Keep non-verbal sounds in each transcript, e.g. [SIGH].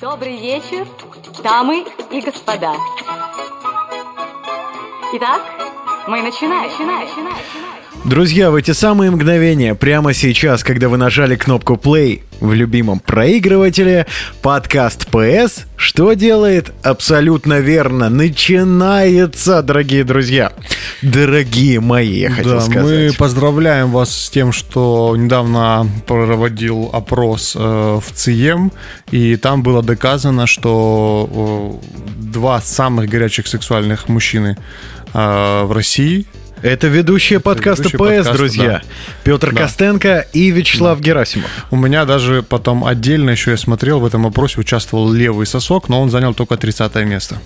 Добрый вечер, дамы и господа. Итак, мы начинаем. начинаем, начинаем. Друзья, в эти самые мгновения, прямо сейчас, когда вы нажали кнопку play в любимом проигрывателе, подкаст PS что делает? Абсолютно верно. Начинается, дорогие друзья. Дорогие мои, я хотел да, сказать. Мы поздравляем вас с тем, что недавно проводил опрос э, в ЦИЕМ, и там было доказано, что э, два самых горячих сексуальных мужчины э, в России это ведущие подкаста ведущие ПС, подкаста, друзья. да. Петр Да. Костенко и Вячеслав Герасимов. У меня даже потом отдельно еще я смотрел, в этом опросе участвовал левый сосок, но он занял только 30 место.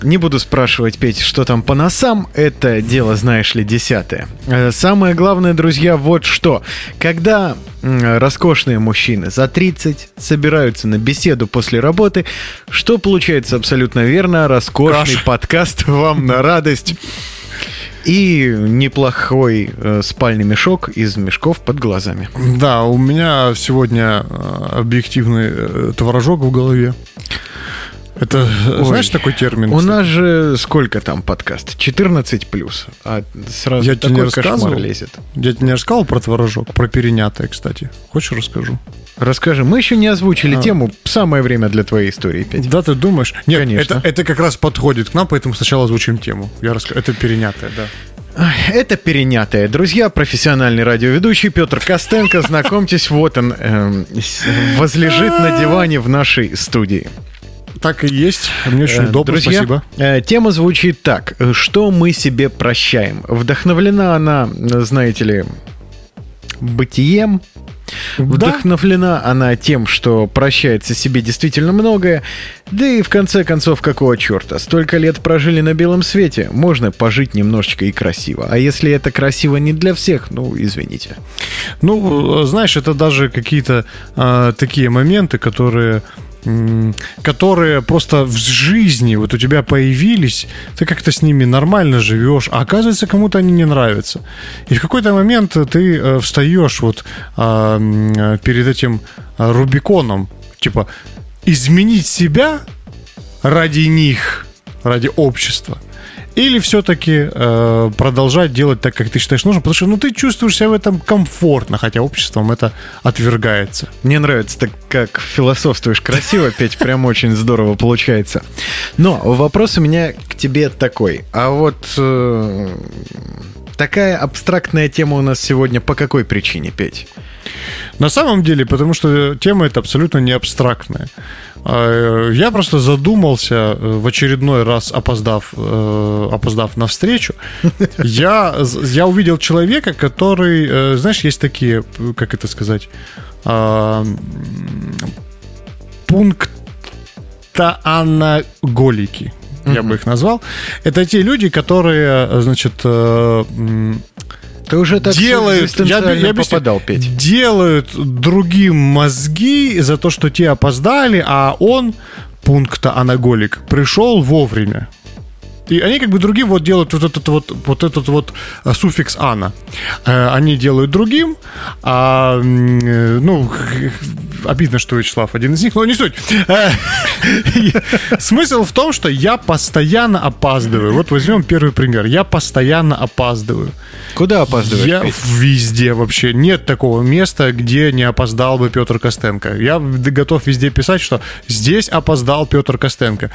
Не буду спрашивать, Петь, что там по носам, это дело, знаешь ли, десятое. Э, Самое главное, друзья, вот что. Когда роскошные мужчины за 30 собираются на беседу после работы, что получается абсолютно верно, роскошный Каша. подкаст вам на радость. И неплохой э, спальный мешок из мешков под глазами. Да, у меня сегодня э, объективный э, творожок в голове. Это, э, знаешь такой термин? У кстати? нас же сколько там подкаст? 14 плюс. А сразу Я тебе не такой рассказывал? лезет. Я тебе не рассказывал про творожок, про перенятое, кстати. Хочешь расскажу? Расскажи, мы еще не озвучили А. тему. Самое время для твоей истории, Петь. Да, ты думаешь? Нет, Конечно. Это, это как раз подходит к нам, поэтому сначала озвучим тему. Я раска... Это перенятое, да. Это перенятое. Друзья, профессиональный радиоведущий Петр Костенко. Знакомьтесь, вот он эм, возлежит на диване в нашей студии. Так и есть. Мне очень Э, удобно, Друзья, спасибо. э, тема звучит так. Что мы себе прощаем? Вдохновлена она, знаете ли, бытием, Вдохновлена она тем, что прощается себе действительно многое, да и в конце концов, какого черта, столько лет прожили на белом свете, можно пожить немножечко и красиво. А если это красиво не для всех, ну, извините. Ну, э, знаешь, это даже какие-то э, такие моменты, которые которые просто в жизни вот у тебя появились, ты как-то с ними нормально живешь, а оказывается, кому-то они не нравятся. И в какой-то момент ты э, встаешь вот а, э, перед этим э, Рубиконом, типа, изменить себя ради них, ради общества. Или все-таки э, продолжать делать так, как ты считаешь нужным, потому что ну, ты чувствуешь себя в этом комфортно, хотя обществом это отвергается. Мне нравится так, как философствуешь красиво, Петь, прям очень здорово получается. Но вопрос у меня к тебе такой. А вот э, такая абстрактная тема у нас сегодня по какой причине, Петь? На самом деле, потому что тема эта абсолютно не абстрактная. Э, Я просто задумался э, в очередной раз, опоздав, э, опоздав на встречу. Я, я увидел человека, который, знаешь, есть такие, как это сказать, а, м, пунктоаноголики. Я бы их назвал. Это те люди, которые, значит, Ты уже так делают, я, я объясню. попадал, Петь. делают другим мозги за то, что те опоздали, а он, пункта анаголик, пришел вовремя. И они как бы другим вот делают вот этот вот, вот этот вот э, суффикс «ана». Э, Они делают другим, а, э, ну, обидно, что Вячеслав один из них, но не суть. Э, [LAUGHS] Смысл в том, что я постоянно опаздываю. Вот возьмем первый пример. Я постоянно опаздываю. Куда опаздываешь, Я везде вообще. Нет такого места, где не опоздал бы Петр Костенко. Я готов везде писать, что здесь опоздал Петр Костенко.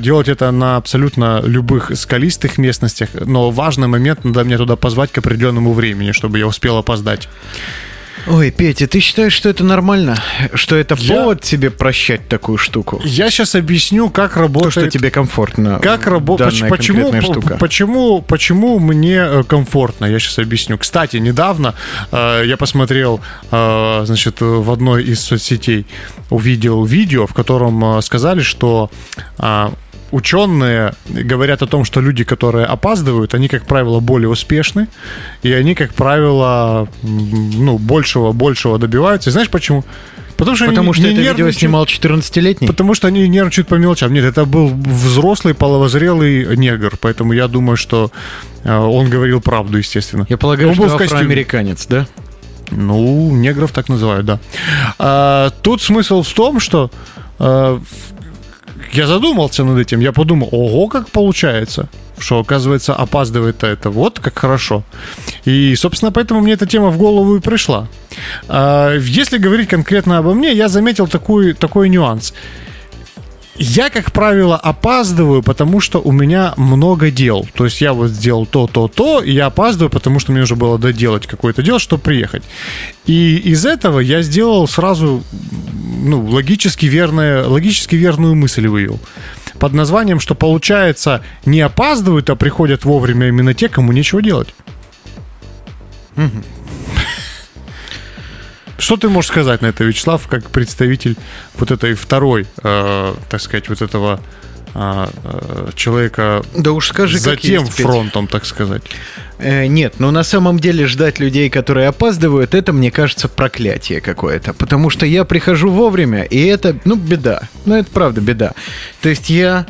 Делать это на абсолютно любых скалистых местностях, но важный момент, надо мне туда позвать к определенному времени, чтобы я успел опоздать. Ой, Петя, ты считаешь, что это нормально? Что это Я- повод тебе прощать такую штуку? Я сейчас объясню, как То, работает... что тебе комфортно. Как работает? Почему, штука. почему, почему мне э, комфортно? Я сейчас объясню. Кстати, недавно э, я посмотрел, э, значит, в одной из соцсетей увидел видео, в котором э, сказали, что э, ученые говорят о том, что люди, которые опаздывают, они, как правило, более успешны, и они, как правило, ну, большего, большего добиваются. И знаешь почему? Потому что Потому они что не это видео снимал 14-летний? Потому что они нервничают по мелочам. Нет, это был взрослый, половозрелый негр, поэтому я думаю, что э, он говорил правду, естественно. Я полагаю, Он был что в костюме. афроамериканец, да? Ну, негров так называют, да. А, тут смысл в том, что э, я задумался над этим, я подумал, ого, как получается, что, оказывается, опаздывает это вот как хорошо. И, собственно, поэтому мне эта тема в голову и пришла. А, если говорить конкретно обо мне, я заметил такой, такой нюанс. Я, как правило, опаздываю, потому что у меня много дел. То есть я вот сделал то, то, то, и я опаздываю, потому что мне нужно было доделать какое-то дело, чтобы приехать. И из этого я сделал сразу ну, логически, верное, логически верную мысль вывел. Под названием, что получается, не опаздывают, а приходят вовремя именно те, кому нечего делать. Что ты можешь сказать на это, Вячеслав, как представитель вот этой второй, э, так сказать, вот этого э, э, человека Да уж скажи, за тем есть, фронтом, так сказать? Э, нет, но на самом деле ждать людей, которые опаздывают, это, мне кажется, проклятие какое-то. Потому что я прихожу вовремя, и это, ну, беда. Ну, это правда беда. То есть я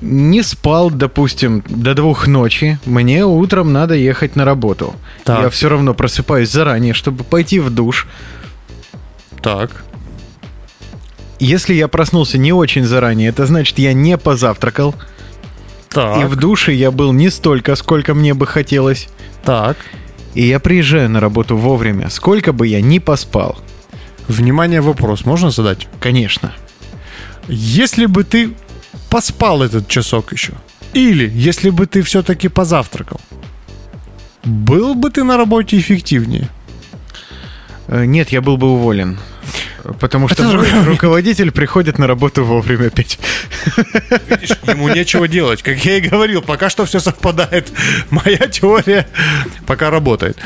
не спал, допустим, до двух ночи. Мне утром надо ехать на работу. Так. Я все равно просыпаюсь заранее, чтобы пойти в душ. Так. Если я проснулся не очень заранее, это значит, я не позавтракал. Так. И в душе я был не столько, сколько мне бы хотелось. Так. И я приезжаю на работу вовремя, сколько бы я ни поспал. Внимание, вопрос можно задать? Конечно. Если бы ты поспал этот часок еще, или если бы ты все-таки позавтракал, был бы ты на работе эффективнее? Э, Нет, я был бы уволен. Потому что ру- руководитель приходит на работу вовремя опять. Видишь, ему нечего делать. Как я и говорил, пока что все совпадает. Моя теория пока работает.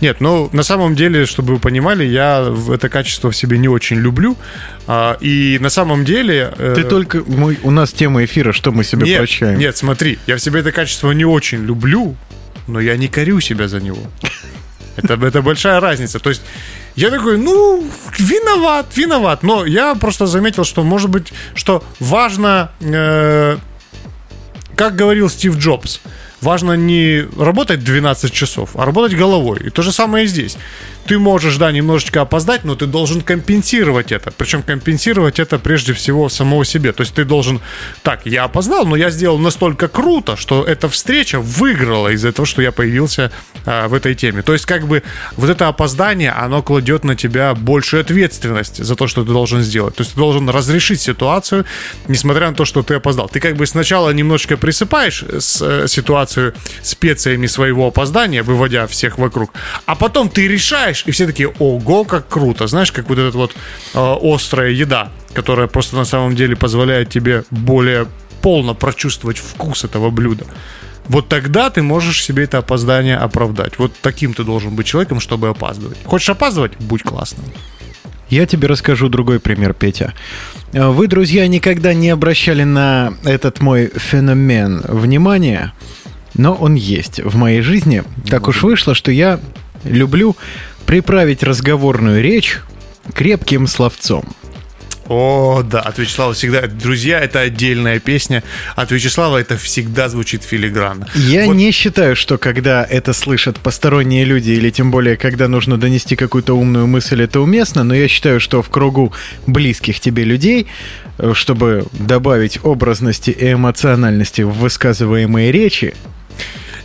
Нет, ну, на самом деле, чтобы вы понимали, я это качество в себе не очень люблю. А, И на самом деле... э, Ты только... Мы, у нас тема эфира, что мы себе нет, прощаем. Нет, смотри, я в себе это качество не очень люблю, но я не корю себя за него. Это, это большая разница. То есть я такой, ну, виноват, виноват. Но я просто заметил, что, может быть, что важно, э, как говорил Стив Джобс, важно не работать 12 часов, а работать головой. И то же самое и здесь. Ты можешь, да, немножечко опоздать, но ты должен компенсировать это. Причем компенсировать это прежде всего самого себе. То есть ты должен, так, я опоздал, но я сделал настолько круто, что эта встреча выиграла из-за того, что я появился а, в этой теме. То есть как бы вот это опоздание, оно кладет на тебя большую ответственность за то, что ты должен сделать. То есть ты должен разрешить ситуацию, несмотря на то, что ты опоздал. Ты как бы сначала немножечко присыпаешь с, э, ситуацию специями своего опоздания, выводя всех вокруг, а потом ты решаешь, и все такие, ого, как круто. Знаешь, как вот эта вот э, острая еда, которая просто на самом деле позволяет тебе более полно прочувствовать вкус этого блюда. Вот тогда ты можешь себе это опоздание оправдать. Вот таким ты должен быть человеком, чтобы опаздывать. Хочешь опаздывать? Будь классным. Я тебе расскажу другой пример, Петя. Э, Вы, друзья, никогда не обращали на этот мой феномен внимания, но он есть в моей жизни. Так уж вышло, что я люблю приправить разговорную речь крепким словцом. О, да, от Вячеслава всегда. Друзья, это отдельная песня. От Вячеслава это всегда звучит филигранно. Я Вот- не считаю, что когда это слышат посторонние люди, или тем более, когда нужно донести какую-то умную мысль, это уместно, но я считаю, что в кругу близких тебе людей, э, чтобы добавить образности и эмоциональности в высказываемые речи,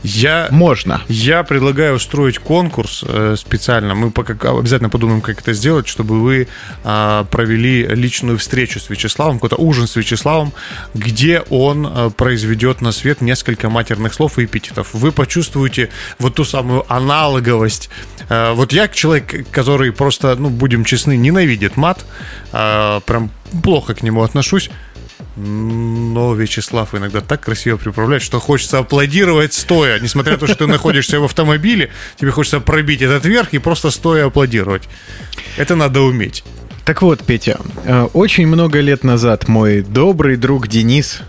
Я можно. Я предлагаю устроить конкурс э, специально. Мы пока обязательно подумаем, как это сделать, чтобы вы а, провели личную встречу с Вячеславом, какой-то ужин с Вячеславом, где он э, произведет на свет несколько матерных слов и эпитетов. Вы почувствуете вот ту самую аналоговость. Э, вот я человек, который просто, ну, будем честны, ненавидит мат, э, прям плохо к нему отношусь. Но Вячеслав иногда так красиво приправляет, что хочется аплодировать стоя. Несмотря на то, что ты находишься в автомобиле, тебе хочется пробить этот верх и просто стоя аплодировать. Это надо уметь. Так вот, Петя, э, очень много лет назад мой добрый друг Денис,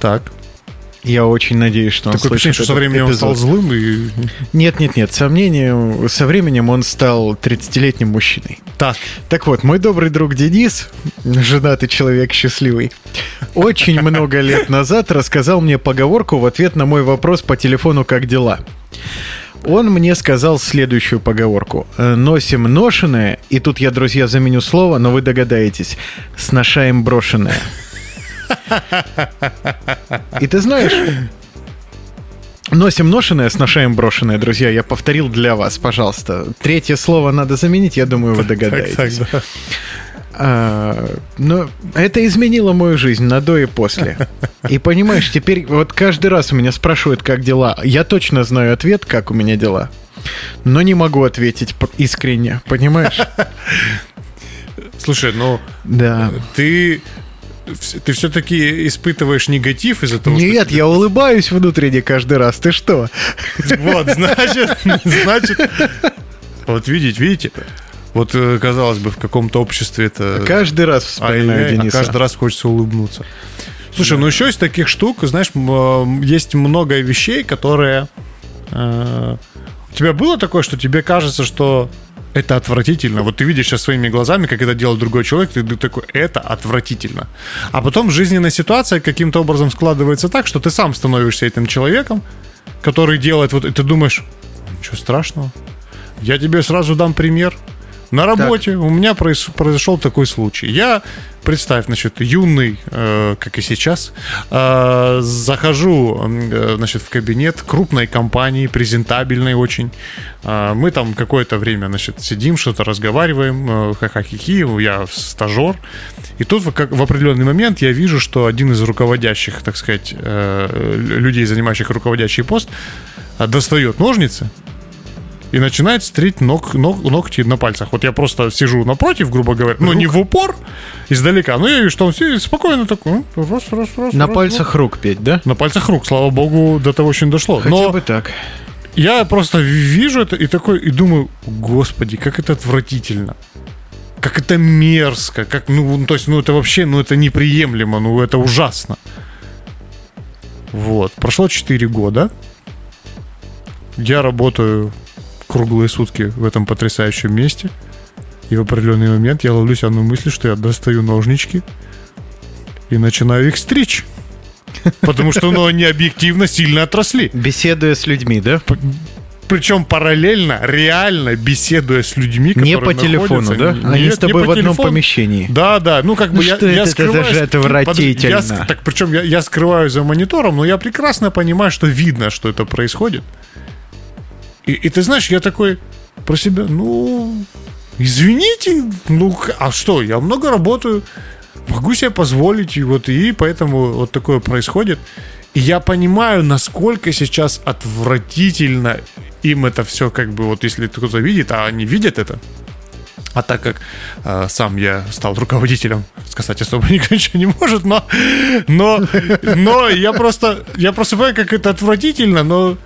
Так. Я очень надеюсь, что он Такое слышит что со временем он стал эпизод. злым и... Нет, нет, нет, сомнению, со временем он стал 30-летним мужчиной. Так. Так вот, мой добрый друг Денис, женатый человек счастливый, очень много лет назад рассказал мне поговорку в ответ на мой вопрос по телефону «Как дела?». Он мне сказал следующую поговорку. Э, Носим ношеное, и тут я, друзья, заменю слово, но вы догадаетесь. Сношаем брошенное. И ты знаешь, Носим ношеное, сношаем брошенное, друзья. Я повторил для вас, пожалуйста. Третье слово надо заменить, я думаю, вы догадаетесь. Так, так, да. А, но это изменило мою жизнь на до и после. И понимаешь, теперь вот каждый раз у меня спрашивают, как дела. Я точно знаю ответ, как у меня дела. Но не могу ответить искренне, понимаешь? Слушай, ну Да. ты ты все-таки испытываешь негатив из-за того, Нет, я улыбаюсь внутренне каждый раз. Ты что? что... Вот, значит, значит... Вот видите, видите? Вот, э, казалось бы, в каком-то обществе это... Каждый раз вспоминаю а Дениса. каждый раз хочется улыбнуться. Слушай, ну еще из таких штук, знаешь, э, есть много вещей, которые... э, У тебя было такое, что тебе кажется, что это отвратительно. Вот ты видишь сейчас своими глазами, как это делает другой человек, ты такой, это отвратительно. А потом жизненная ситуация каким-то образом складывается так, что ты сам становишься этим человеком, который делает вот, и ты думаешь, ничего страшного. Я тебе сразу дам пример. На работе у меня произ- произошел такой случай. Я, представь, значит, юный, э, как и сейчас, э, захожу, э, значит, в кабинет крупной компании, презентабельной очень. Э, мы там какое-то время, значит, сидим, что-то разговариваем, э, ха-ха-хи-хи, я стажер. И тут в, как, в определенный момент я вижу, что один из руководящих, так сказать, э, людей, занимающих руководящий пост, э, достает ножницы, и начинает стрить ног, ног, ногти на пальцах. Вот я просто сижу напротив, грубо говоря, ну не в упор, издалека, но я вижу, что он сидит спокойно такой, ну, раз, раз, раз, На раз, пальцах рук петь, да? раз. На пальцах рук, слава богу, до того еще не дошло. Хотя но бы так. я просто вижу это и такой, и думаю, господи, как это отвратительно. Как это мерзко, как, ну, то есть, ну, это вообще, ну, это неприемлемо, ну, это ужасно. Вот, прошло 4 года. Я работаю круглые сутки в этом потрясающем месте. И в определенный момент я ловлю себя на мысли, что я достаю ножнички и начинаю их стричь. Потому что, ну, они объективно сильно отросли. Беседуя с людьми, да? Причем параллельно, реально беседуя с людьми, Не которые по телефону, да? находятся- Они Нет, с тобой не в по одном помещении. Да, да, ну как бы Ну я, что я это, это скрываюсь- же отвратительно. Я так причем я, я скрываюсь за монитором, но я прекрасно понимаю, что видно, что это происходит. И, и ты знаешь, я такой про себя, ну, извините, ну, а что, я много работаю, могу себе позволить, и вот, и поэтому вот такое происходит. И я понимаю, насколько сейчас отвратительно им это все, как бы, вот если кто-то видит, а они видят это, а так как э, сам я стал руководителем, сказать особо никто [LAUGHS] ничего не может, но, но, но я просто, я просто понимаю, как это отвратительно, но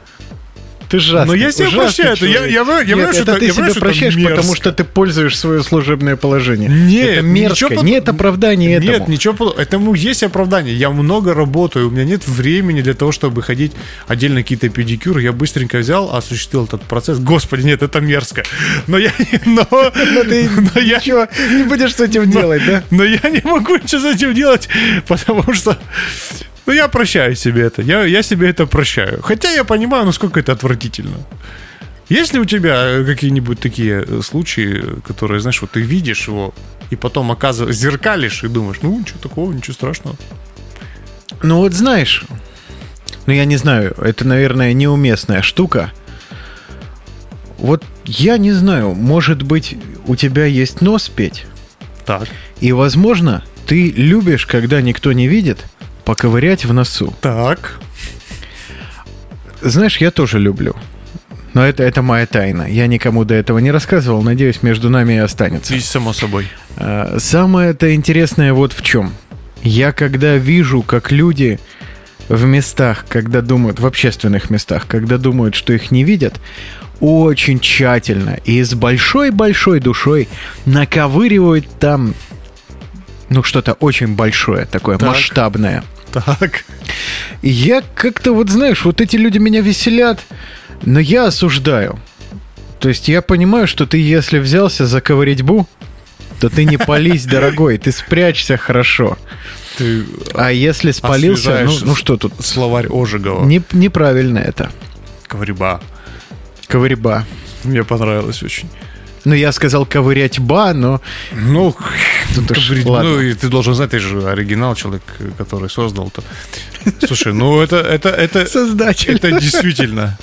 Ты ужасный. Но я ужасный прощаю, это я- я понимаю- я Нет, понимаю, что это это- ты я что это прощаешь, потому мерзко. что ты пользуешь свое служебное положение. Нет, это мерзко. ничего Нет оправдания этому. Нет, ничего. Этому есть оправдание. Я много работаю, у меня нет времени для того, чтобы ходить отдельно какие-то педикюры. Я быстренько взял, осуществил этот процесс. Господи, нет, это мерзко. Но я... Но, [LAUGHS] Но ты но я, ничего не будешь с этим делать, да? но я не могу ничего с этим делать, потому что... Ну, я прощаю себе это. Я, я себе это прощаю. Хотя я понимаю, насколько это отвратительно. Есть ли у тебя э, какие-нибудь такие э, случаи, которые, знаешь, вот ты видишь его, и потом оказываешь, зеркалишь и думаешь, ну, ничего такого, ничего страшного. Ну вот знаешь, ну я не знаю, это, наверное, неуместная штука. Вот я не знаю, может быть, у тебя есть нос петь, Так. и, возможно, ты любишь, когда никто не видит, поковырять в носу. Так. Знаешь, я тоже люблю. Но это, это моя тайна. Я никому до этого не рассказывал. Надеюсь, между нами и останется. И само собой. А, Самое-то интересное вот в чем. Я когда вижу, как люди в местах, когда думают, в общественных местах, когда думают, что их не видят, очень тщательно и с большой-большой душой наковыривают там, ну, что-то очень большое, такое Так. масштабное. Так. И я как-то, вот знаешь, вот эти люди меня веселят, но я осуждаю. То есть я понимаю, что ты, если взялся за ковырятьбу, то ты не пались, [LAUGHS] дорогой, ты спрячься хорошо. Ты А если спалился, ну, ну что тут? словарь Ожегова. Не- неправильно это. Коврюба. Ковырьба. Мне понравилось очень. Ну, я сказал ковырять ба, но... Ну, ковырять- ладно. ну, и ты должен знать, ты же оригинал, человек, который создал-то. Слушай, ну это, это, это, [LAUGHS] Создатель. это действительно.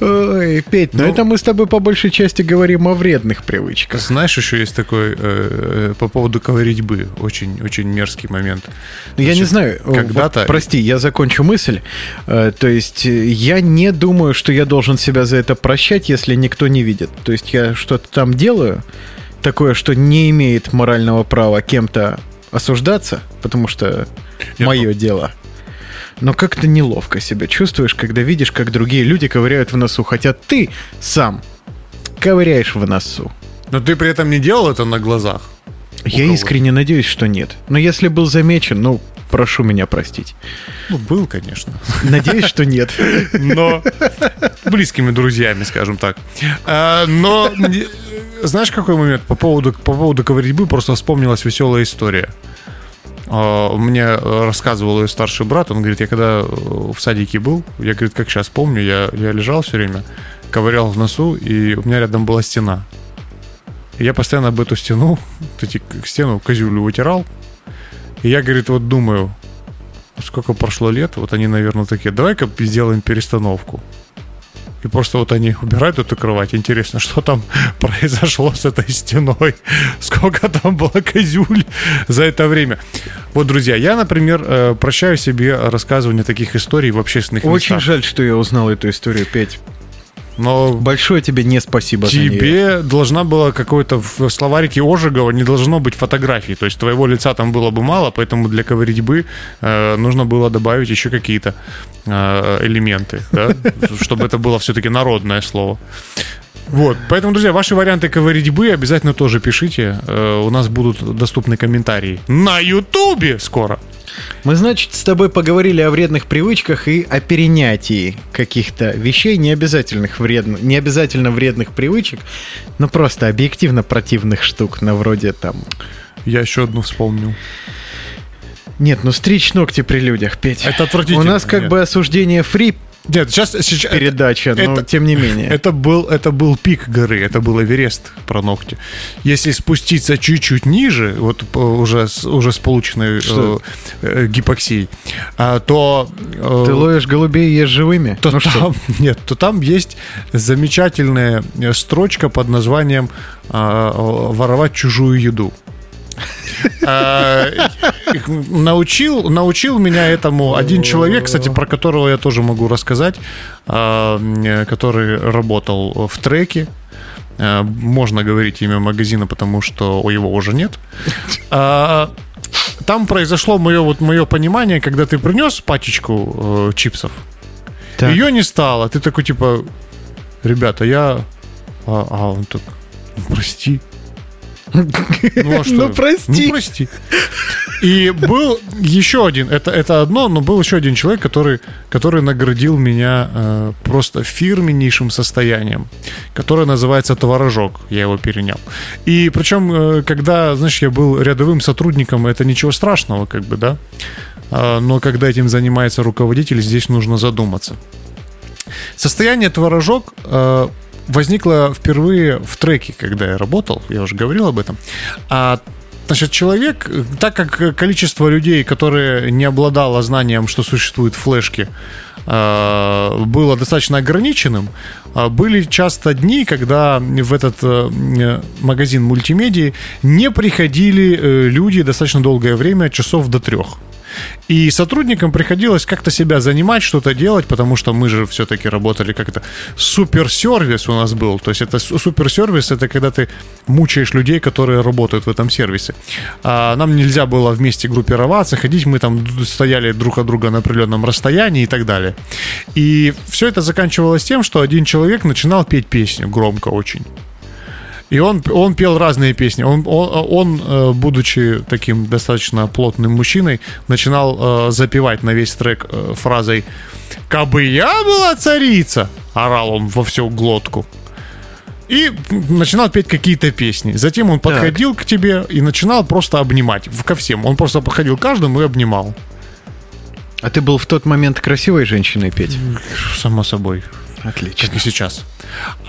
Ой, Петь, ну, Ну- это мы с тобой по большей части говорим о вредных привычках. Знаешь, еще есть такой э, э, по поводу ковыритьбы очень, очень мерзкий момент. Ну, Я не Значит, знаю, когда-то- вот, прости, я закончу мысль. Э, То есть э, я не думаю, что я должен себя за это прощать, если никто не видит. То есть я что-то там делаю, такое, что не имеет морального права кем-то осуждаться, потому что Я мое дело. Но как-то неловко себя чувствуешь, когда видишь, как другие люди ковыряют в носу, хотя ты сам ковыряешь в носу. Но ты при этом не делал это на глазах. Я искренне надеюсь, что нет. Но если был замечен, ну, прошу меня простить. Ну, был, конечно. Надеюсь, что нет. но близкими друзьями, скажем так. А, Но знаешь, какой момент по поводу по поводу ковырьбы просто вспомнилась веселая история. А, Мне э, рассказывал ее старший брат, он говорит, я когда э, в садике был, я, говорит, как сейчас помню, я, я лежал все время, ковырял в носу, и у меня рядом была стена. И я постоянно об эту стену, вот эти стену козюлю вытирал, и я, говорит, вот думаю, сколько прошло лет, вот они, наверное, такие, давай-ка сделаем перестановку. И просто вот они убирают эту кровать. Интересно, что там [LAUGHS] произошло с этой стеной? [LAUGHS] Сколько там было козюль за это время? Вот, друзья, я, например, э, прощаю себе рассказывание таких историй в общественных Очень местах. жаль, что я узнал эту историю, Петь. Но Большое тебе не спасибо тебе должна была какой-то в словарике Ожегова не должно быть фотографий. То есть твоего лица там было бы мало, поэтому для ковырятьбы э, нужно было добавить еще какие-то э, элементы, да, [LAUGHS] чтобы это было все-таки народное слово. Вот, поэтому, друзья, ваши варианты ковырятьбы обязательно тоже пишите. Э, у нас будут доступны комментарии на Ютубе скоро. Мы, значит, с тобой поговорили о вредных привычках и о перенятии каких-то вещей, не, обязательных вредно, не обязательно вредных привычек, но просто объективно противных штук, на вроде там... Я еще одну вспомнил. Нет, ну стричь ногти при людях, Петь. Это отвратительно. У нас как Нет. бы осуждение фри Нет, сейчас, сейчас передача, но это- тем не менее. [LAUGHS] Это был, это был пик горы, это был Эверест про ногти. Если спуститься чуть-чуть ниже, вот э, уже с, уже с полученной э, э, гипоксией, а, то... э, Ты ловишь голубей и ешь живыми? то ну что? там, [LAUGHS] нет, то там есть замечательная э, строчка под названием а, «Воровать чужую еду». А, Научил, научил меня этому один человек, кстати, про которого я тоже могу рассказать, а, который работал в треке. А, Можно говорить имя магазина, потому что его уже нет. Там произошло мое вот мое понимание, когда ты принес пачечку э, чипсов, Так. ее не стало. Ты такой типа, ребята, я, а, а он так, «Ну, прости. Ну а [LAUGHS] что? Ну, прости. Ну прости. И был еще один, это, это одно, но был еще один человек, который, который наградил меня э, просто фирменнейшим состоянием, которое называется творожок. Я его перенял. И причем, э, когда, знаешь, я был рядовым сотрудником, это ничего страшного, как бы, да. А, но когда этим занимается руководитель, здесь нужно задуматься. Состояние творожок э, возникло впервые в треке, когда я работал, я уже говорил об этом. А Значит, человек, так как количество людей, которые не обладало знанием, что существуют флешки, э, было достаточно ограниченным, а были часто дни, когда в этот э, магазин мультимедии не приходили э, люди достаточно долгое время, часов до трех. И сотрудникам приходилось как-то себя занимать, что-то делать, потому что мы же все-таки работали как-то... Суперсервис у нас был. То есть это су- суперсервис, это когда ты мучаешь людей, которые работают в этом сервисе. А нам нельзя было вместе группироваться, ходить, мы там стояли друг от друга на определенном расстоянии и так далее. И все это заканчивалось тем, что один человек начинал петь песню громко очень. И он, он пел разные песни. Он, он, он, э, будучи таким достаточно плотным мужчиной, начинал э, запевать на весь трек э, фразой «Кабы я была царица!» орал он во всю глотку. И начинал петь какие-то песни. Затем он подходил к тебе и начинал просто обнимать. Ко всем. Он просто подходил к каждому и обнимал. А ты был в тот момент красивой женщиной, Петь? Само собой. Отлично. как и сейчас.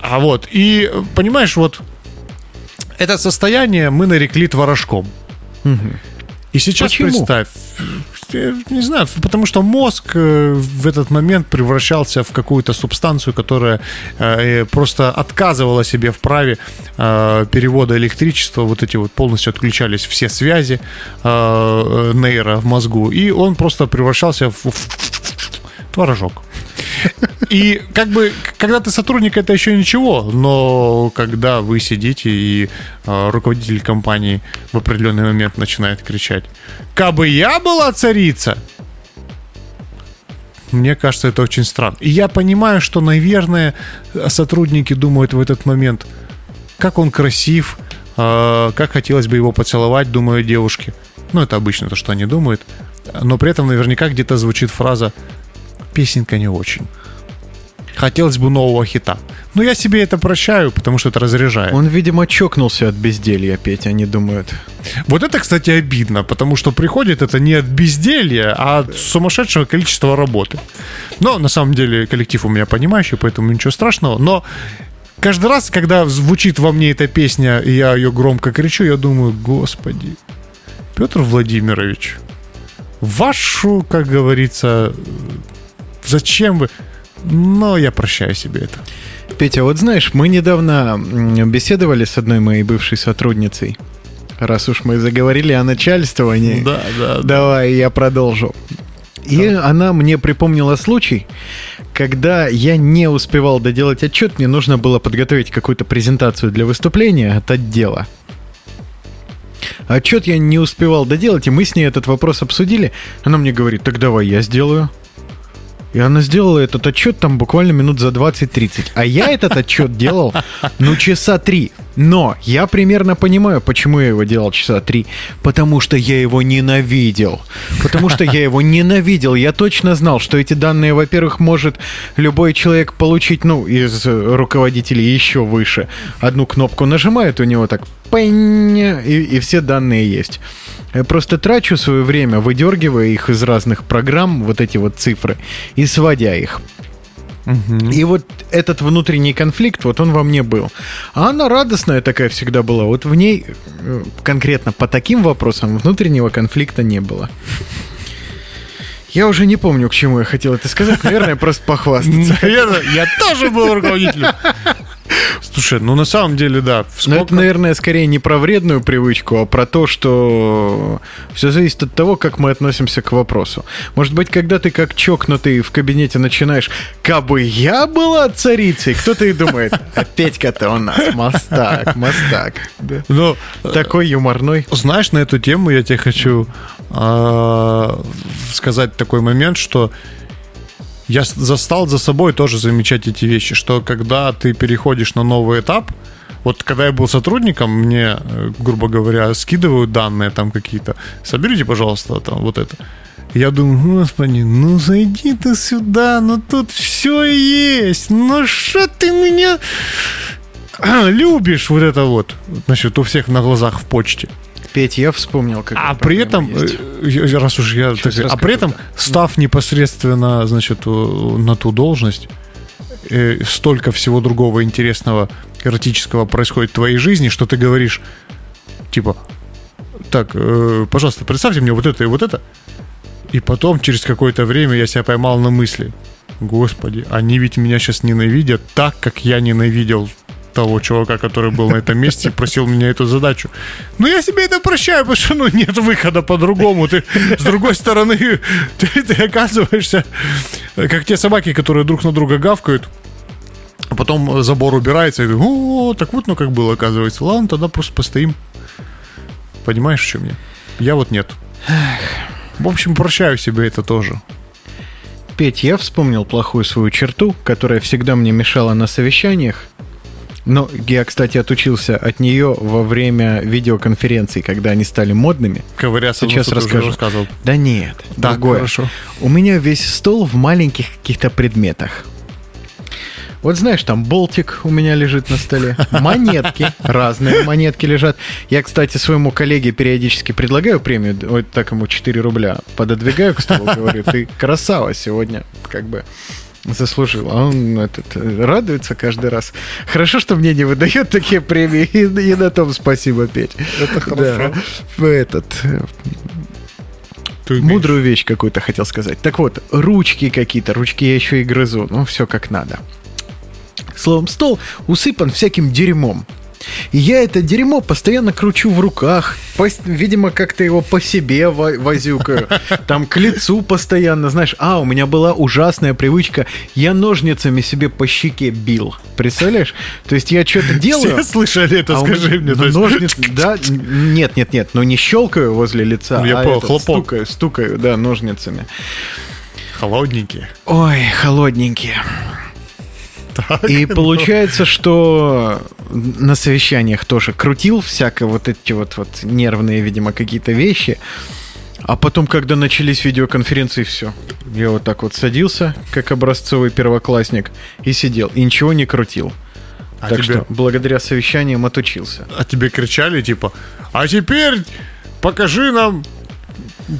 А вот, и, понимаешь, вот это состояние мы нарекли творожком. И сейчас Почему? представь, э, не знаю, потому что мозг э, в этот момент превращался в какую-то субстанцию, которая э, просто отказывала себе в праве э, перевода электричества, вот эти вот полностью отключались все связи э, нейро в мозгу, и он просто превращался в творожок. И как бы, когда ты сотрудник, это еще ничего, но когда вы сидите и э, руководитель компании в определенный момент начинает кричать, «Кабы я была царица!» Мне кажется, это очень странно. И я понимаю, что, наверное, сотрудники думают в этот момент, как он красив, э, как хотелось бы его поцеловать, думаю, девушки. Ну, это обычно то, что они думают. Но при этом наверняка где-то звучит фраза «песенка не очень». Хотелось бы нового хита. Но я себе это прощаю, потому что это разряжает. Он, видимо, чокнулся от безделья, Петя, они думают. Вот это, кстати, обидно, потому что приходит это не от безделья, а от сумасшедшего количества работы. Но на самом деле коллектив у меня понимающий, поэтому ничего страшного. Но каждый раз, когда звучит во мне эта песня, и я ее громко кричу, я думаю, господи, Петр Владимирович, вашу, как говорится, зачем вы... Но я прощаю себе это. Петя, вот знаешь, мы недавно беседовали с одной моей бывшей сотрудницей. Раз уж мы заговорили о начальствовании, Да, да, да. давай я продолжу. И она мне припомнила случай, когда я не успевал доделать отчет, мне нужно было подготовить какую-то презентацию для выступления от отдела. Отчет я не успевал доделать, и мы с ней этот вопрос обсудили. Она мне говорит, так давай я сделаю. И она сделала этот отчет там буквально минут за 20-30. А я этот отчет делал, ну, часа три. Но я примерно понимаю, почему я его делал часа три. Потому что я его ненавидел. Потому что я его ненавидел. Я точно знал, что эти данные, во-первых, может любой человек получить, ну, из руководителей еще выше. Одну кнопку нажимает, у него так пынь, и, и все данные есть. Я просто трачу свое время, выдергивая их из разных программ, вот эти вот цифры, и сводя их. И вот этот внутренний конфликт, вот он во мне был. А она радостная такая всегда была. Вот в ней э, конкретно по таким вопросам внутреннего конфликта не было. Я уже не помню, к чему я хотел это сказать. Наверное, просто похвастаться. Наверное, я тоже был руководителем. Слушай, ну на самом деле, да. Но это, Сколько... наверное, скорее не про вредную привычку, а про то, что все зависит от того, как мы относимся к вопросу. Может быть, когда ты как чокнутый в кабинете начинаешь «Кабы я была царицей», кто-то и думает «А Петька-то у нас мастак, мастак». Ну, Такой юморной. знаешь, на эту тему я тебе хочу а, сказать такой момент, что я застал за собой тоже замечать эти вещи, что когда ты переходишь на новый этап, вот когда я был сотрудником, мне, э, грубо говоря, скидывают данные там какие-то. Соберите, пожалуйста, там вот это. Я думаю, господи, ну зайди ты сюда, ну тут все есть, ну что ты меня любишь вот это вот, значит, у всех на глазах в почте. Петь, я вспомнил, как А при этом, э, я- раз уж я, так- а при этом, да. став непосредственно, значит, э, на ту должность, э, столько всего другого интересного, эротического происходит в твоей жизни, что ты говоришь, типа, так, э, пожалуйста, представьте мне вот это и вот это. И потом, через какое-то время, я себя поймал на мысли, господи, они ведь меня сейчас ненавидят так, как я ненавидел того чувака, который был на этом месте и просил меня эту задачу. Но я себе это прощаю, потому что ну, нет выхода по-другому. Ты, с другой стороны, ты, ты оказываешься как те собаки, которые друг на друга гавкают, а потом забор убирается, и ты, о, так вот, ну как было, оказывается. Ладно, тогда просто постоим. Понимаешь, в чем я? Я вот нет. В общем, прощаю себе это тоже. Петь, я вспомнил плохую свою черту, которая всегда мне мешала на совещаниях. Но я, кстати, отучился от нее во время видеоконференций, когда они стали модными. Ковыряться Сейчас уже расскажу. рассказывал. Да нет, Так, другое. хорошо. У меня весь стол в маленьких каких-то предметах. Вот знаешь, там болтик у меня лежит на столе, [LAUGHS] монетки, разные монетки лежат. Я, кстати, своему коллеге периодически предлагаю премию, вот так ему 4 рубля пододвигаю к столу, говорю, ты красава сегодня, как бы Заслужил. А он этот, э, радуется каждый раз. Хорошо, что мне не выдает такие премии. И, и на том спасибо, Петь. Это хорошо. Да. Этот, э, Ты мудрую вещь какую-то хотел сказать. Так вот, ручки какие-то, ручки я еще и грызу. Ну, все как надо. Словом, стол усыпан всяким дерьмом. И я это дерьмо постоянно кручу в руках. Пос- Видимо, как-то его по себе во- возюкаю. Там к лицу постоянно, знаешь. А, у меня была ужасная привычка. Я ножницами себе по щеке бил. Представляешь? То есть я что-то делаю... Все слышали это, а скажи меня- мне. ну, есть- ножницы, да? Нет, нет, нет. Ну, не щелкаю возле лица, Ну, я а понял, этот, хлопок. стукаю, стукаю, да, ножницами. Холодненькие. Ой, холодненькие. Так, И ну. получается, что на совещаниях тоже крутил всякое вот эти вот, вот нервные, видимо, какие-то вещи. А потом, когда начались видеоконференции, все. Я вот так вот садился, как образцовый первоклассник, и сидел, и ничего не крутил. А так тебе- что благодаря совещаниям отучился. А тебе кричали, типа, а теперь покажи нам,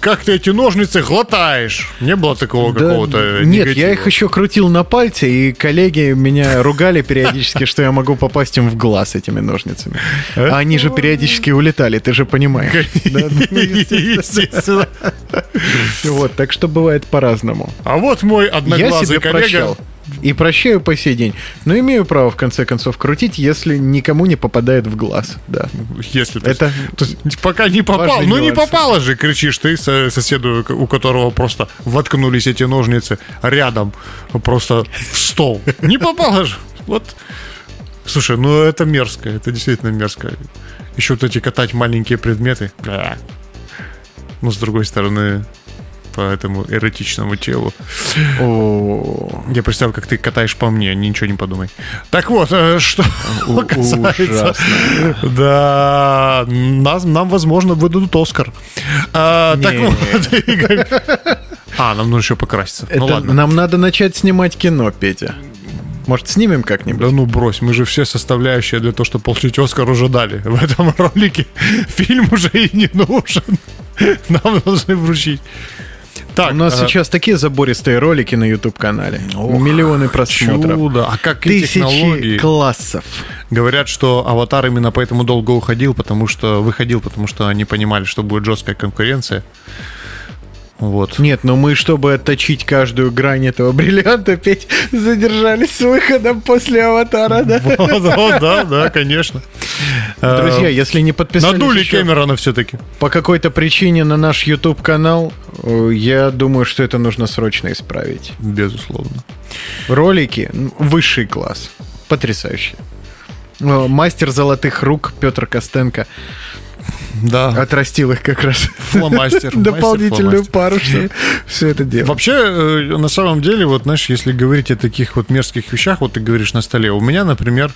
как ты эти ножницы глотаешь. Не было такого Да, какого-то Нет, негатива? я их еще крутил на пальце, и коллеги меня ругали периодически, что я могу попасть им в глаз этими ножницами. А они же периодически улетали, ты же понимаешь. Ну, [LAUGHS] Естественно. Вот, так что бывает по-разному. А вот мой одноглазый коллега. И прощаю по сей день. Но имею право, в конце концов, крутить, если никому не попадает в глаз. Да. Если то Это то есть пока не попал, ну не попало же, кричишь ты со- соседу, у которого просто воткнулись эти ножницы рядом, просто в стол. Не попало же. Вот. Слушай, ну это мерзко, это действительно мерзко. Еще вот эти катать маленькие предметы. Бля. Ну, с другой стороны, по этому эротичному телу. О, Я представил, как ты катаешь по мне, ничего не подумай. Так вот, э, что касается... Да, нас, нам, возможно, выдадут Оскар. А, так вот. [LAUGHS] А, нам нужно еще покраситься. Ну ладно. нам надо начать снимать кино, Петя. Может, снимем как-нибудь? Да ну брось, мы же все составляющие для того, чтобы получить Оскар, уже дали. В этом ролике [LAUGHS] фильм уже и не нужен. Нам должны вручить. Так, У нас а, сейчас такие забористые ролики на YouTube-канале. Миллионы просмотров. чудо. А какие Тысячи технологии? классов. Говорят, что аватар именно поэтому долго уходил, потому что выходил, потому что они понимали, что будет жесткая конкуренция. Вот. Нет, но мы, чтобы отточить каждую грань этого бриллианта, Петь, задержались с выходом после аватара, да? [LAUGHS] Вот, да, да, конечно. Друзья, Э, если не подписались Надули Кэмерона все-таки. по какой-то причине на наш YouTube-канал, э, я думаю, что это нужно срочно исправить. Безусловно. Ролики высший класс. Потрясающе. Э, Мастер золотых рук Петр Костенко Да. отрастил их как раз. Фломастер. Дополнительную пару, чтобы все это делать. Вообще, э, на самом деле, вот знаешь, если говорить о таких вот мерзких вещах, вот ты говоришь на столе, у меня, например,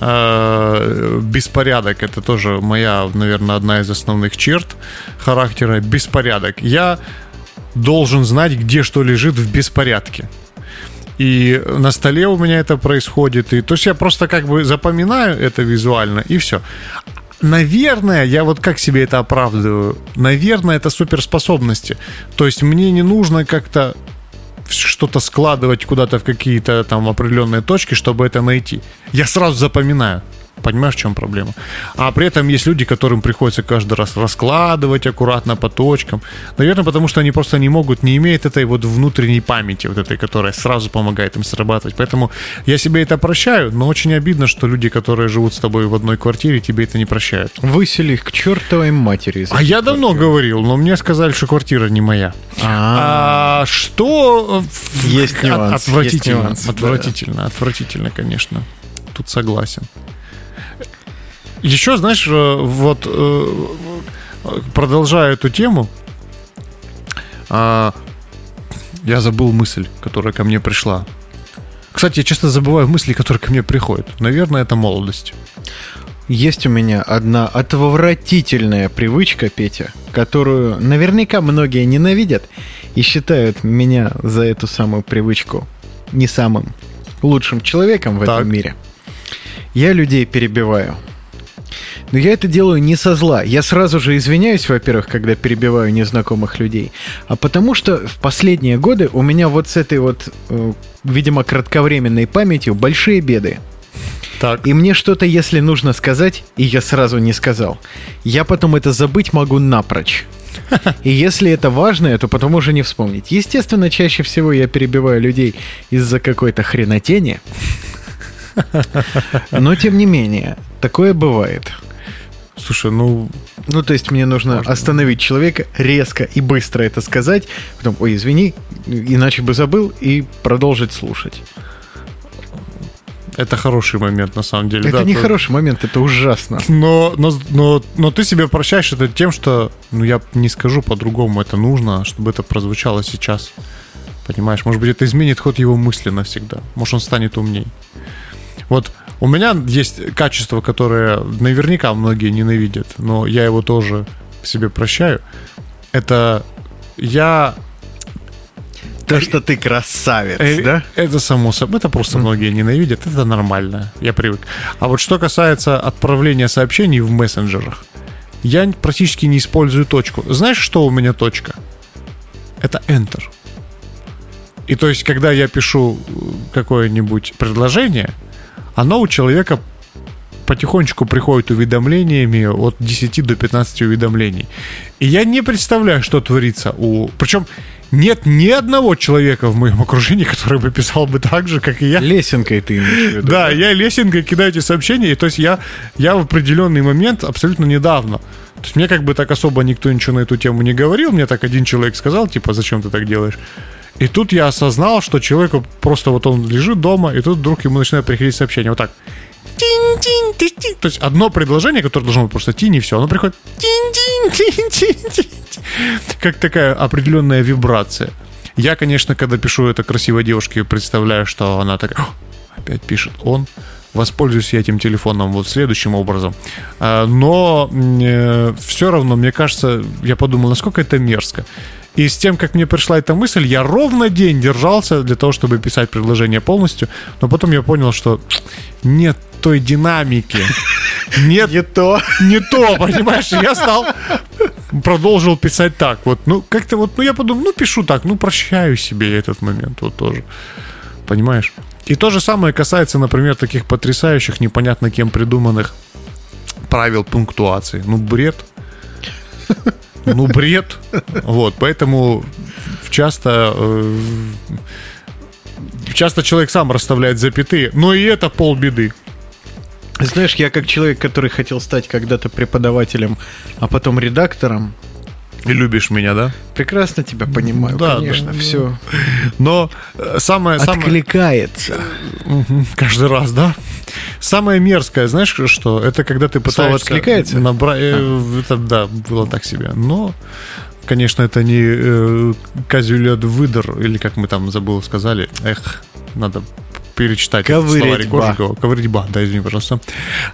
э, беспорядок, это тоже моя, наверное, одна из основных черт характера, беспорядок. Я должен знать, где что лежит в беспорядке. И на столе у меня это происходит. И, то есть я просто как бы запоминаю это визуально, и все. Наверное, я вот как себе это оправдываю? Наверное, это суперспособности. То есть мне не нужно как-то что-то складывать куда-то в какие-то там определенные точки, чтобы это найти. Я сразу запоминаю. Понимаешь, в чем проблема? А при этом есть люди, которым приходится каждый раз раскладывать аккуратно по точкам. Наверное, потому что они просто не могут, не имеют этой вот внутренней памяти, вот этой, которая сразу помогает им срабатывать. Поэтому я себе это прощаю, но очень обидно, что люди, которые живут с тобой в одной квартире, тебе это не прощают. Высели их к чертовой матери. А я давно говорил, но мне сказали, что квартира не моя. А, А что Есть нюанс, есть Отвратительно, да. отвратительно, отвратительно, конечно. Тут согласен. Еще, знаешь, э, вот э, продолжая эту тему, а, я забыл мысль, которая ко мне пришла. Кстати, я часто забываю мысли, которые ко мне приходят. Наверное, это молодость. Есть у меня одна отвратительная привычка, Петя, которую наверняка многие ненавидят и считают меня за эту самую привычку не самым лучшим человеком в Так. этом мире. Я людей перебиваю. Но я это делаю не со зла. Я сразу же извиняюсь, во-первых, когда перебиваю незнакомых людей, а потому что в последние годы у меня вот с этой вот, э, видимо, кратковременной памятью большие беды. Так. И мне что-то, если нужно сказать, и я сразу не сказал, я потом это забыть могу напрочь. [LAUGHS] И если это важное, то потом уже не вспомнить. Естественно, чаще всего я перебиваю людей из-за какой-то хренотени. [LAUGHS] Но тем не менее, такое бывает. Слушай, ну, Ну, то есть мне нужно остановить человека, резко и быстро это сказать, потом, ой, извини, иначе бы забыл, и продолжить слушать. это хороший момент, на самом деле. это да, не то- хороший момент, это ужасно. Но, но, но, но ты себе прощаешь это тем, что, ну, я не скажу по-другому, это нужно, чтобы это прозвучало сейчас. Понимаешь, может быть, это изменит ход его мысли навсегда. Может, он станет умней. Вот у меня есть качество, которое наверняка многие ненавидят, но я его тоже себе прощаю. Это я То, что ты красавец, Э, да? Это само собой. Это просто многие ненавидят. Это нормально. Я привык. А вот что касается отправления сообщений в мессенджерах, я практически не использую точку. Знаешь, что у меня точка? Это Enter. И то есть, когда я пишу э, какое-нибудь предложение, оно у человека потихонечку приходит уведомлениями от 10 до 15 уведомлений. И я не представляю, что творится у... Причем нет ни одного человека в моем окружении, который бы писал бы так же, как и я. Лесенкой ты имеешь в виду. Да, я лесенкой кидаю эти сообщения, и то есть я, я в определенный момент, абсолютно недавно, то есть мне как бы так особо никто ничего на эту тему не говорил, мне так один человек сказал, типа, зачем ты так делаешь? И тут я осознал, что человеку просто вот он лежит дома, и тут вдруг ему начинает приходить сообщение вот так. Тинь-тинь. То есть одно предложение, которое должно быть просто тинь и все, оно приходит как такая определенная вибрация. Я, конечно, когда пишу это красивой девушке, представляю, что она такая, «О, опять пишет он. Воспользуюсь я этим телефоном вот следующим образом. А, Но все равно, мне кажется, я подумал, насколько это мерзко. И с тем, как мне пришла эта мысль, я ровно день держался для того, чтобы писать предложение полностью. Но потом я понял, что нет той динамики. Нет Не то. не то, понимаешь? Я стал, продолжил писать так. Вот, ну, как-то вот, ну, я подумал, ну, пишу так, ну, прощаю себе этот момент вот тоже. Понимаешь? И то же самое касается, например, таких потрясающих, непонятно кем придуманных правил пунктуации. Ну, бред. [LAUGHS] Ну, бред. Вот, поэтому часто... э, Часто человек сам расставляет запятые, но и это полбеды. Знаешь, я как человек, который хотел стать когда-то преподавателем, а потом редактором, И любишь меня, да? прекрасно тебя понимаю, Да, конечно, да. все Но э, самое, самое... откликается. Мгм, Каждый раз, да? Самое мерзкое, знаешь, что? Это когда ты пытаешься... «откликается»? набра- э, Это, да, было так себе. Но, конечно, это не э, казюлет выдор, или как мы там, забыл, сказали. Эх, надо перечитать Ковырять ба. Кожикова. Ковырять ба, да, извини, пожалуйста.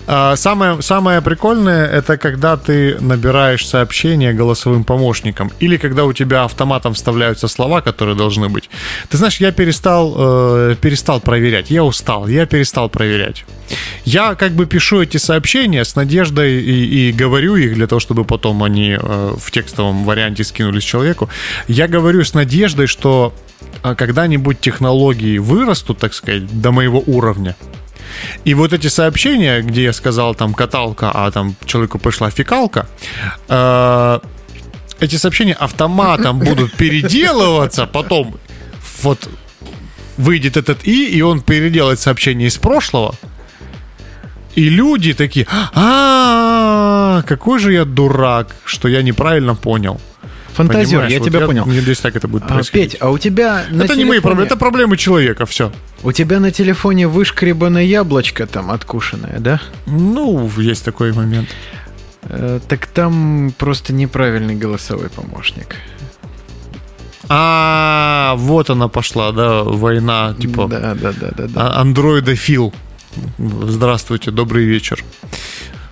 А, самое, самое прикольное, это когда ты набираешь сообщение голосовым помощником, или когда у тебя автоматом вставляются слова, которые должны быть. Ты знаешь, я перестал, э, перестал проверять, я устал, я перестал проверять. Я как бы пишу эти сообщения с надеждой и, и говорю их для того, чтобы потом они э, в текстовом варианте скинулись человеку. Я говорю с надеждой, что когда-нибудь технологии вырастут, так сказать, до моего уровня. И вот эти сообщения, где я сказал там каталка, а там человеку пришла фекалка, э, эти сообщения автоматом будут [LAUGHS] переделываться, потом вот выйдет этот и, и он переделает сообщение из прошлого. И люди такие, а, какой же я дурак, что я неправильно понял. Фантазер, Понимаешь, я вот тебя понял. Надеюсь, так это будет А, происходить. Петь, а у тебя это не мои телефоне- проблемы, это проблемы человека, все. У тебя на телефоне вышкребанное яблочко там откушенное, да? Ну, есть такой момент. Э, так там просто неправильный голосовой помощник. А, вот она пошла, да, война, типа, Да, да, да, да, да. а- андроидофил. Здравствуйте, добрый вечер.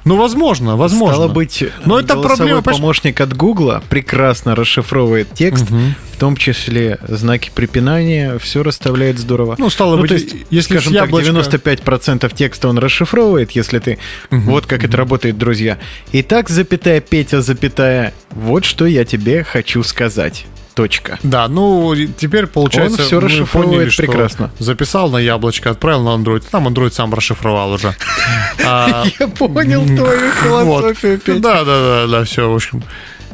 Ну, возможно, возможно. Стало быть, Но это проблема, помощник от Гугла прекрасно расшифровывает текст, в том числе знаки препинания, все расставляет здорово. Ну, стало быть, то есть, если скажем с так, яблочка- 95% текста он расшифровывает, если ты... Вот как это работает, друзья. Итак, запятая, Петя, запятая, вот что я тебе хочу сказать. Точка. Да, ну и теперь получается, Он мы расшифровывает поняли, что прекрасно. Записал на яблочко, отправил на Android, там Android сам расшифровал уже. [LAUGHS] А, Я понял твою [LAUGHS] философию. Да, да, да, да, все, в общем.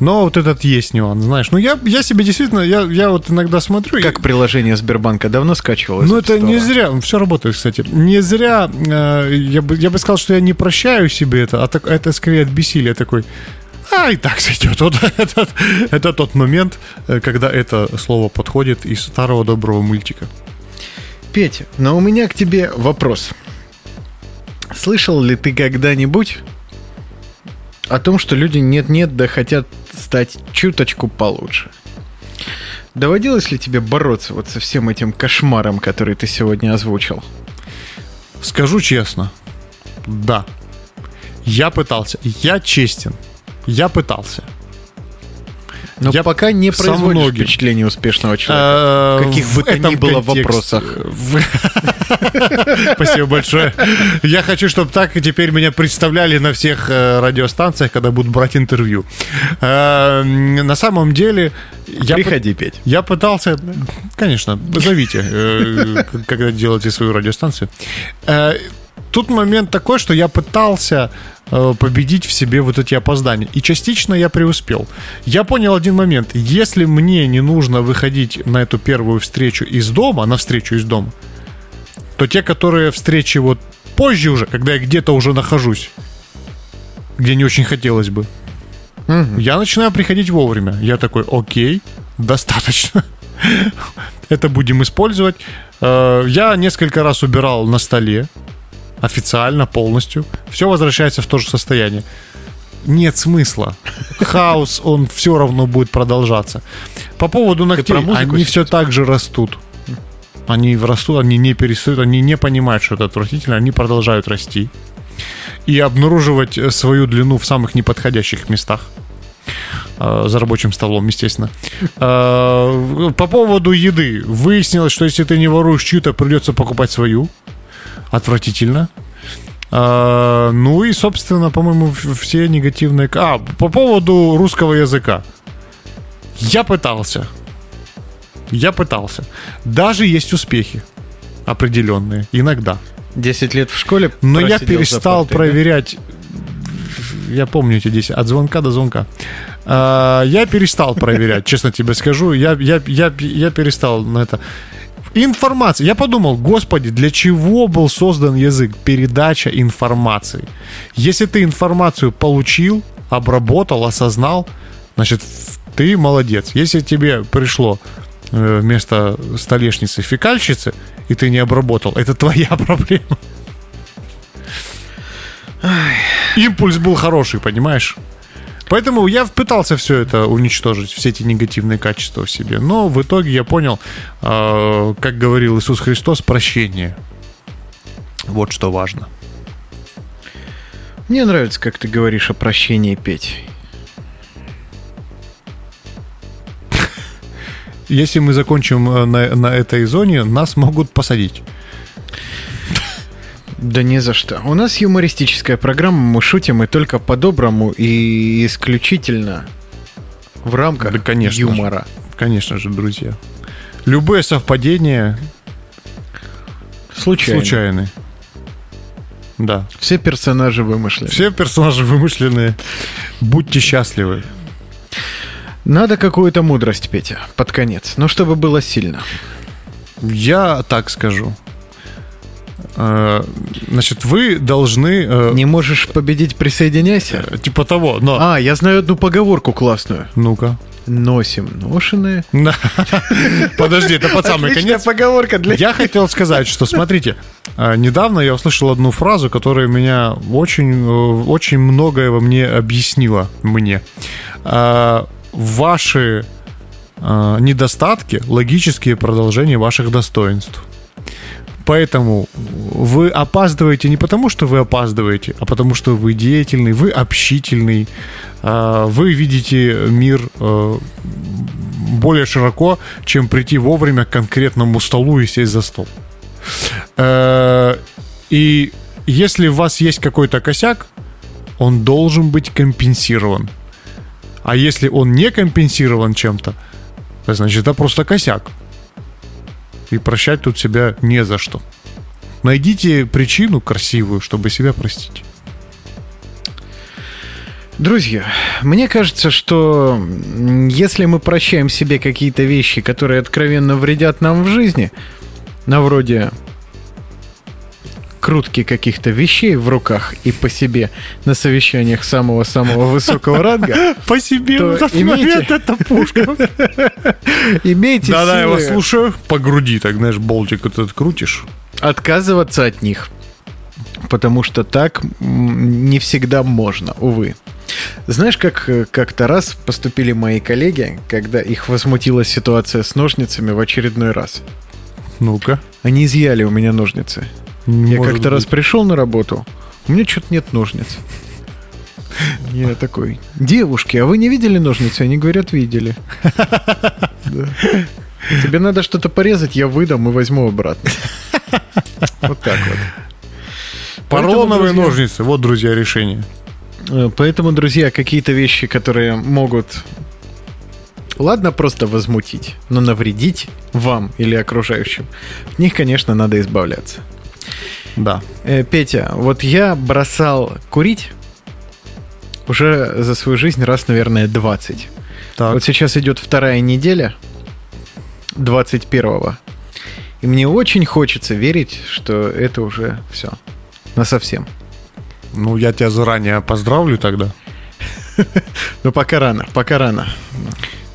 Но вот этот есть нюанс, знаешь. Ну, я, я себе действительно, я, я вот иногда смотрю... и- Как приложение Сбербанка давно скачивалось? Ну, это не зря, все работает, кстати. Не зря, э, я, бы, я бы сказал, что я не прощаю себе это, а так, это скорее от бессилия такой. А, и так сойдет. Вот [LAUGHS] это, это тот момент, э, когда это слово подходит из старого доброго мультика. Петя, но у меня к тебе вопрос. Слышал ли ты когда-нибудь о том, что люди нет-нет, да хотят стать чуточку получше? Доводилось ли тебе бороться вот со всем этим кошмаром, который ты сегодня озвучил? Скажу честно, да. Я пытался. Я честен. Я пытался. Но Я пока не производишь многим. впечатление успешного человека. Э, В каких бы то ни было вопросах. [LAUGHS] Спасибо большое. Я хочу, чтобы так и теперь меня представляли на всех э, радиостанциях, когда будут брать интервью. Э, На самом деле... я Приходи, Петь. Я пытался, конечно, зовите, когда делаете свою радиостанцию. Тут момент такой, что я пытался победить в себе вот эти опоздания. И частично я преуспел. Я понял один момент. Если мне не нужно выходить на эту первую встречу из дома, на встречу из дома, то те, которые встречи вот позже уже, когда я где-то уже нахожусь, где не очень хотелось бы, я начинаю приходить вовремя. Я такой, окей, достаточно. [LAUGHS] Это будем использовать. Э, Я несколько раз убирал на столе. Официально, полностью. Все возвращается в то же состояние. Нет смысла. Хаос, он все равно будет продолжаться. По поводу ногтей, они все так же растут. Они растут, они не перестают, они не понимают, что это отвратительно, они продолжают расти. И обнаруживать э, свою длину в самых неподходящих местах. Э, За рабочим столом, естественно. Э, По поводу еды. Выяснилось, что если ты не воруешь чью-то, придется покупать свою. Отвратительно. Э, Ну и, собственно, по-моему, все негативные... А, по поводу русского языка. Я пытался. Я пытался. Даже есть успехи определенные. Иногда. 10 лет в школе Но я перестал партой, да? проверять. Я помню эти 10. От звонка до звонка. А, Я перестал проверять, [LAUGHS] честно тебе скажу. Я, я, я, я перестал на это. Информация. Я подумал, господи, для чего был создан язык? Передача информации. Если ты информацию получил, обработал, осознал, значит, ты молодец. Если тебе пришло э, вместо столешницы фекальщицы, и ты не обработал, это твоя [LAUGHS] проблема. Импульс был хороший, понимаешь? Поэтому я пытался все это уничтожить, все эти негативные качества в себе. Но в итоге я понял, э, как говорил Иисус Христос, прощение. Вот что важно. Мне нравится, как ты говоришь о прощении, Петь. Если мы закончим э, на, на этой зоне, нас могут посадить. Да не за что. У нас юмористическая программа, мы шутим и только по-доброму и исключительно в рамках Да, конечно же. юмора. Конечно же, друзья. Любые совпадения Случайно. случайны. Да. Все персонажи вымышлены. Все персонажи вымышленные. Будьте счастливы. Надо какую-то мудрость, Петя, под конец. Но чтобы было сильно. Я так скажу. Э, Значит, вы должны... э, Не можешь победить, присоединяйся. Типа того, но... А, я знаю одну поговорку классную. Ну-ка. Носим ношеные. [LAUGHS] Подожди, это под самый Отличная конец. поговорка для... Я хотел сказать, что, смотрите, э, недавно я услышал одну фразу, которая меня очень, э, очень многое во мне объяснила мне. Э, Ваши э, недостатки — логические продолжения ваших достоинств. Поэтому вы опаздываете не потому, что вы опаздываете, а потому, что вы деятельный, вы общительный, э, вы видите мир э, более широко, чем прийти вовремя к конкретному столу и сесть за стол. Э, и если у вас есть какой-то косяк, он должен быть компенсирован. А если он не компенсирован чем-то, значит, это просто косяк. И прощать тут себя не за что. Найдите причину красивую, чтобы себя простить. Друзья, мне кажется, что если мы прощаем себе какие-то вещи, которые откровенно вредят нам в жизни, на вроде крутки каких-то вещей в руках и по себе на совещаниях самого-самого высокого ранга. [LAUGHS] По себе То в этот имейте- момент это пушка. [LAUGHS] Имейте Да-да, я вас слушаю. По груди, так, знаешь, болтик этот крутишь. отказываться от них. Потому что так не всегда можно, увы. Знаешь, как э, как-то раз поступили мои коллеги, когда их возмутила ситуация с ножницами в очередной раз? Ну-ка. Они изъяли у меня ножницы. Я как-то раз быть. пришел на работу, у меня что-то нет ножниц. Я такой, девушки, а вы не видели ножницы? Они говорят, видели. Тебе надо что-то порезать, я выдам и возьму обратно. Вот так вот. Поролоновые ножницы. Вот, друзья, решение. Э, Поэтому, друзья, какие-то вещи, которые могут, ладно, просто возмутить, но навредить вам или окружающим, от них, конечно, надо избавляться. Да. Э, Петя, вот я бросал курить уже за свою жизнь раз, наверное, 20. Так. Вот сейчас идет вторая неделя 21-го. И мне очень хочется верить, что это уже все. На совсем. Ну, я тебя заранее поздравлю тогда. [LAUGHS] Но пока рано, пока рано.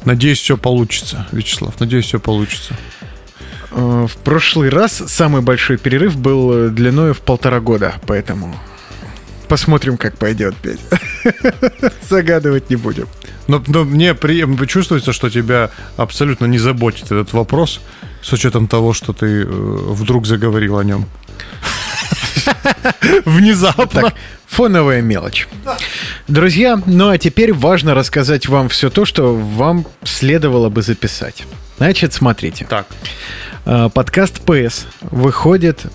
Надеюсь, все получится, Вячеслав. Надеюсь, все получится. Э, В прошлый раз самый большой перерыв был э, длиной в полтора года, поэтому посмотрим, как пойдет, Петя. [LAUGHS] Загадывать не будем. Но, но мне при... чувствуется, что тебя абсолютно не заботит этот вопрос, с учетом того, что ты э, вдруг заговорил о нем. [LAUGHS] Внезапно. Так, фоновая мелочь. Друзья, ну а теперь важно рассказать вам все то, что вам следовало бы записать. Значит, смотрите. Так. Э, Подкаст PS выходит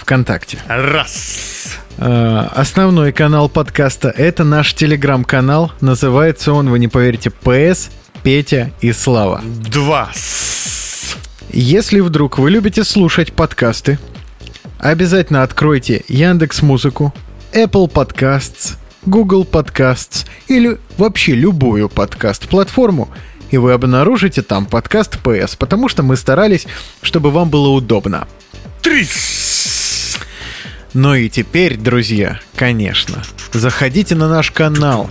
ВКонтакте. Раз. Э, Основной канал подкаста — это наш телеграм-канал. Называется он, вы не поверите, PS, Петя и Слава. Два. Если вдруг вы любите слушать подкасты, обязательно откройте Яндекс Музыку, Apple Podcasts, Google Podcasts или вообще любую подкаст-платформу, и вы обнаружите там подкаст PS, потому что мы старались, чтобы вам было удобно. Три. Ну и теперь, друзья, конечно, заходите на наш канал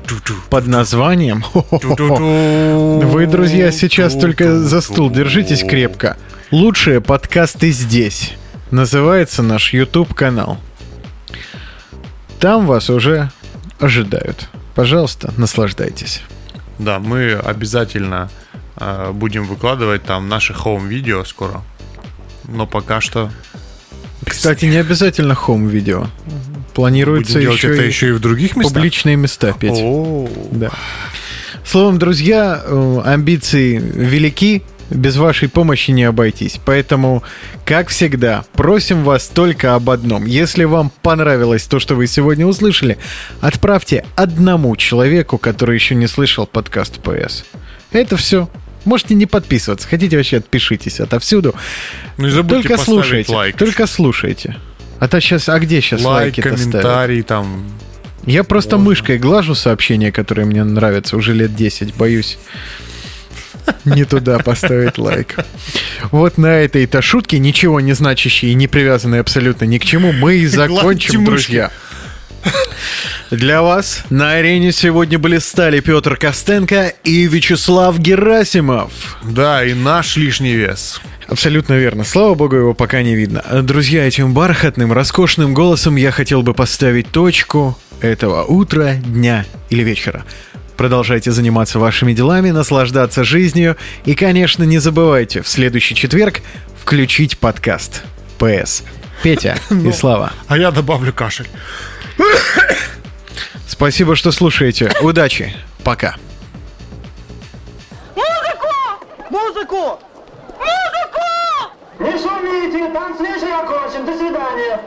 под названием... [LAUGHS] Вы, друзья, сейчас только за стул держитесь крепко. Лучшие подкасты здесь. Называется наш YouTube-канал. Там вас уже ожидают. Пожалуйста, наслаждайтесь. Да, мы обязательно э, будем выкладывать там наши хоум-видео скоро. Но пока что Кстати, не обязательно home-видео. Планируется будем еще, это и еще и в других местах. публичные места, Петь. О, Да. Словом, друзья, э, амбиции велики, без вашей помощи не обойтись. Поэтому, как всегда, просим вас только об одном. Если вам понравилось то, что вы сегодня услышали, отправьте одному человеку, который еще не слышал подкаст PS. Это все. Можете не подписываться. Хотите вообще отпишитесь отовсюду. Ну и забудьте только слушайте. лайк. Только слушайте. А то сейчас, а где сейчас лайк, лайки-то ставят? комментарий там. Я просто мышкой глажу сообщения, которые мне нравятся уже лет 10, боюсь не туда поставить лайк. Вот на этой-то шутке, ничего не значащей и не привязанной абсолютно ни к чему, мы и [LAUGHS] закончим, друзья. Для вас на арене сегодня были стали Петр Костенко и Вячеслав Герасимов. Да, и наш лишний вес. Абсолютно верно. Слава богу, его пока не видно. Друзья, этим бархатным, роскошным голосом я хотел бы поставить точку этого утра, дня или вечера. Продолжайте заниматься вашими делами, наслаждаться жизнью и, конечно, не забывайте в следующий четверг включить подкаст PS. Петя [LAUGHS] и Слава. А я добавлю кашель. [COUGHS] Спасибо, что слушаете. Удачи. Пока. Музыку! Не шумите, танцвишь окончен. До свидания.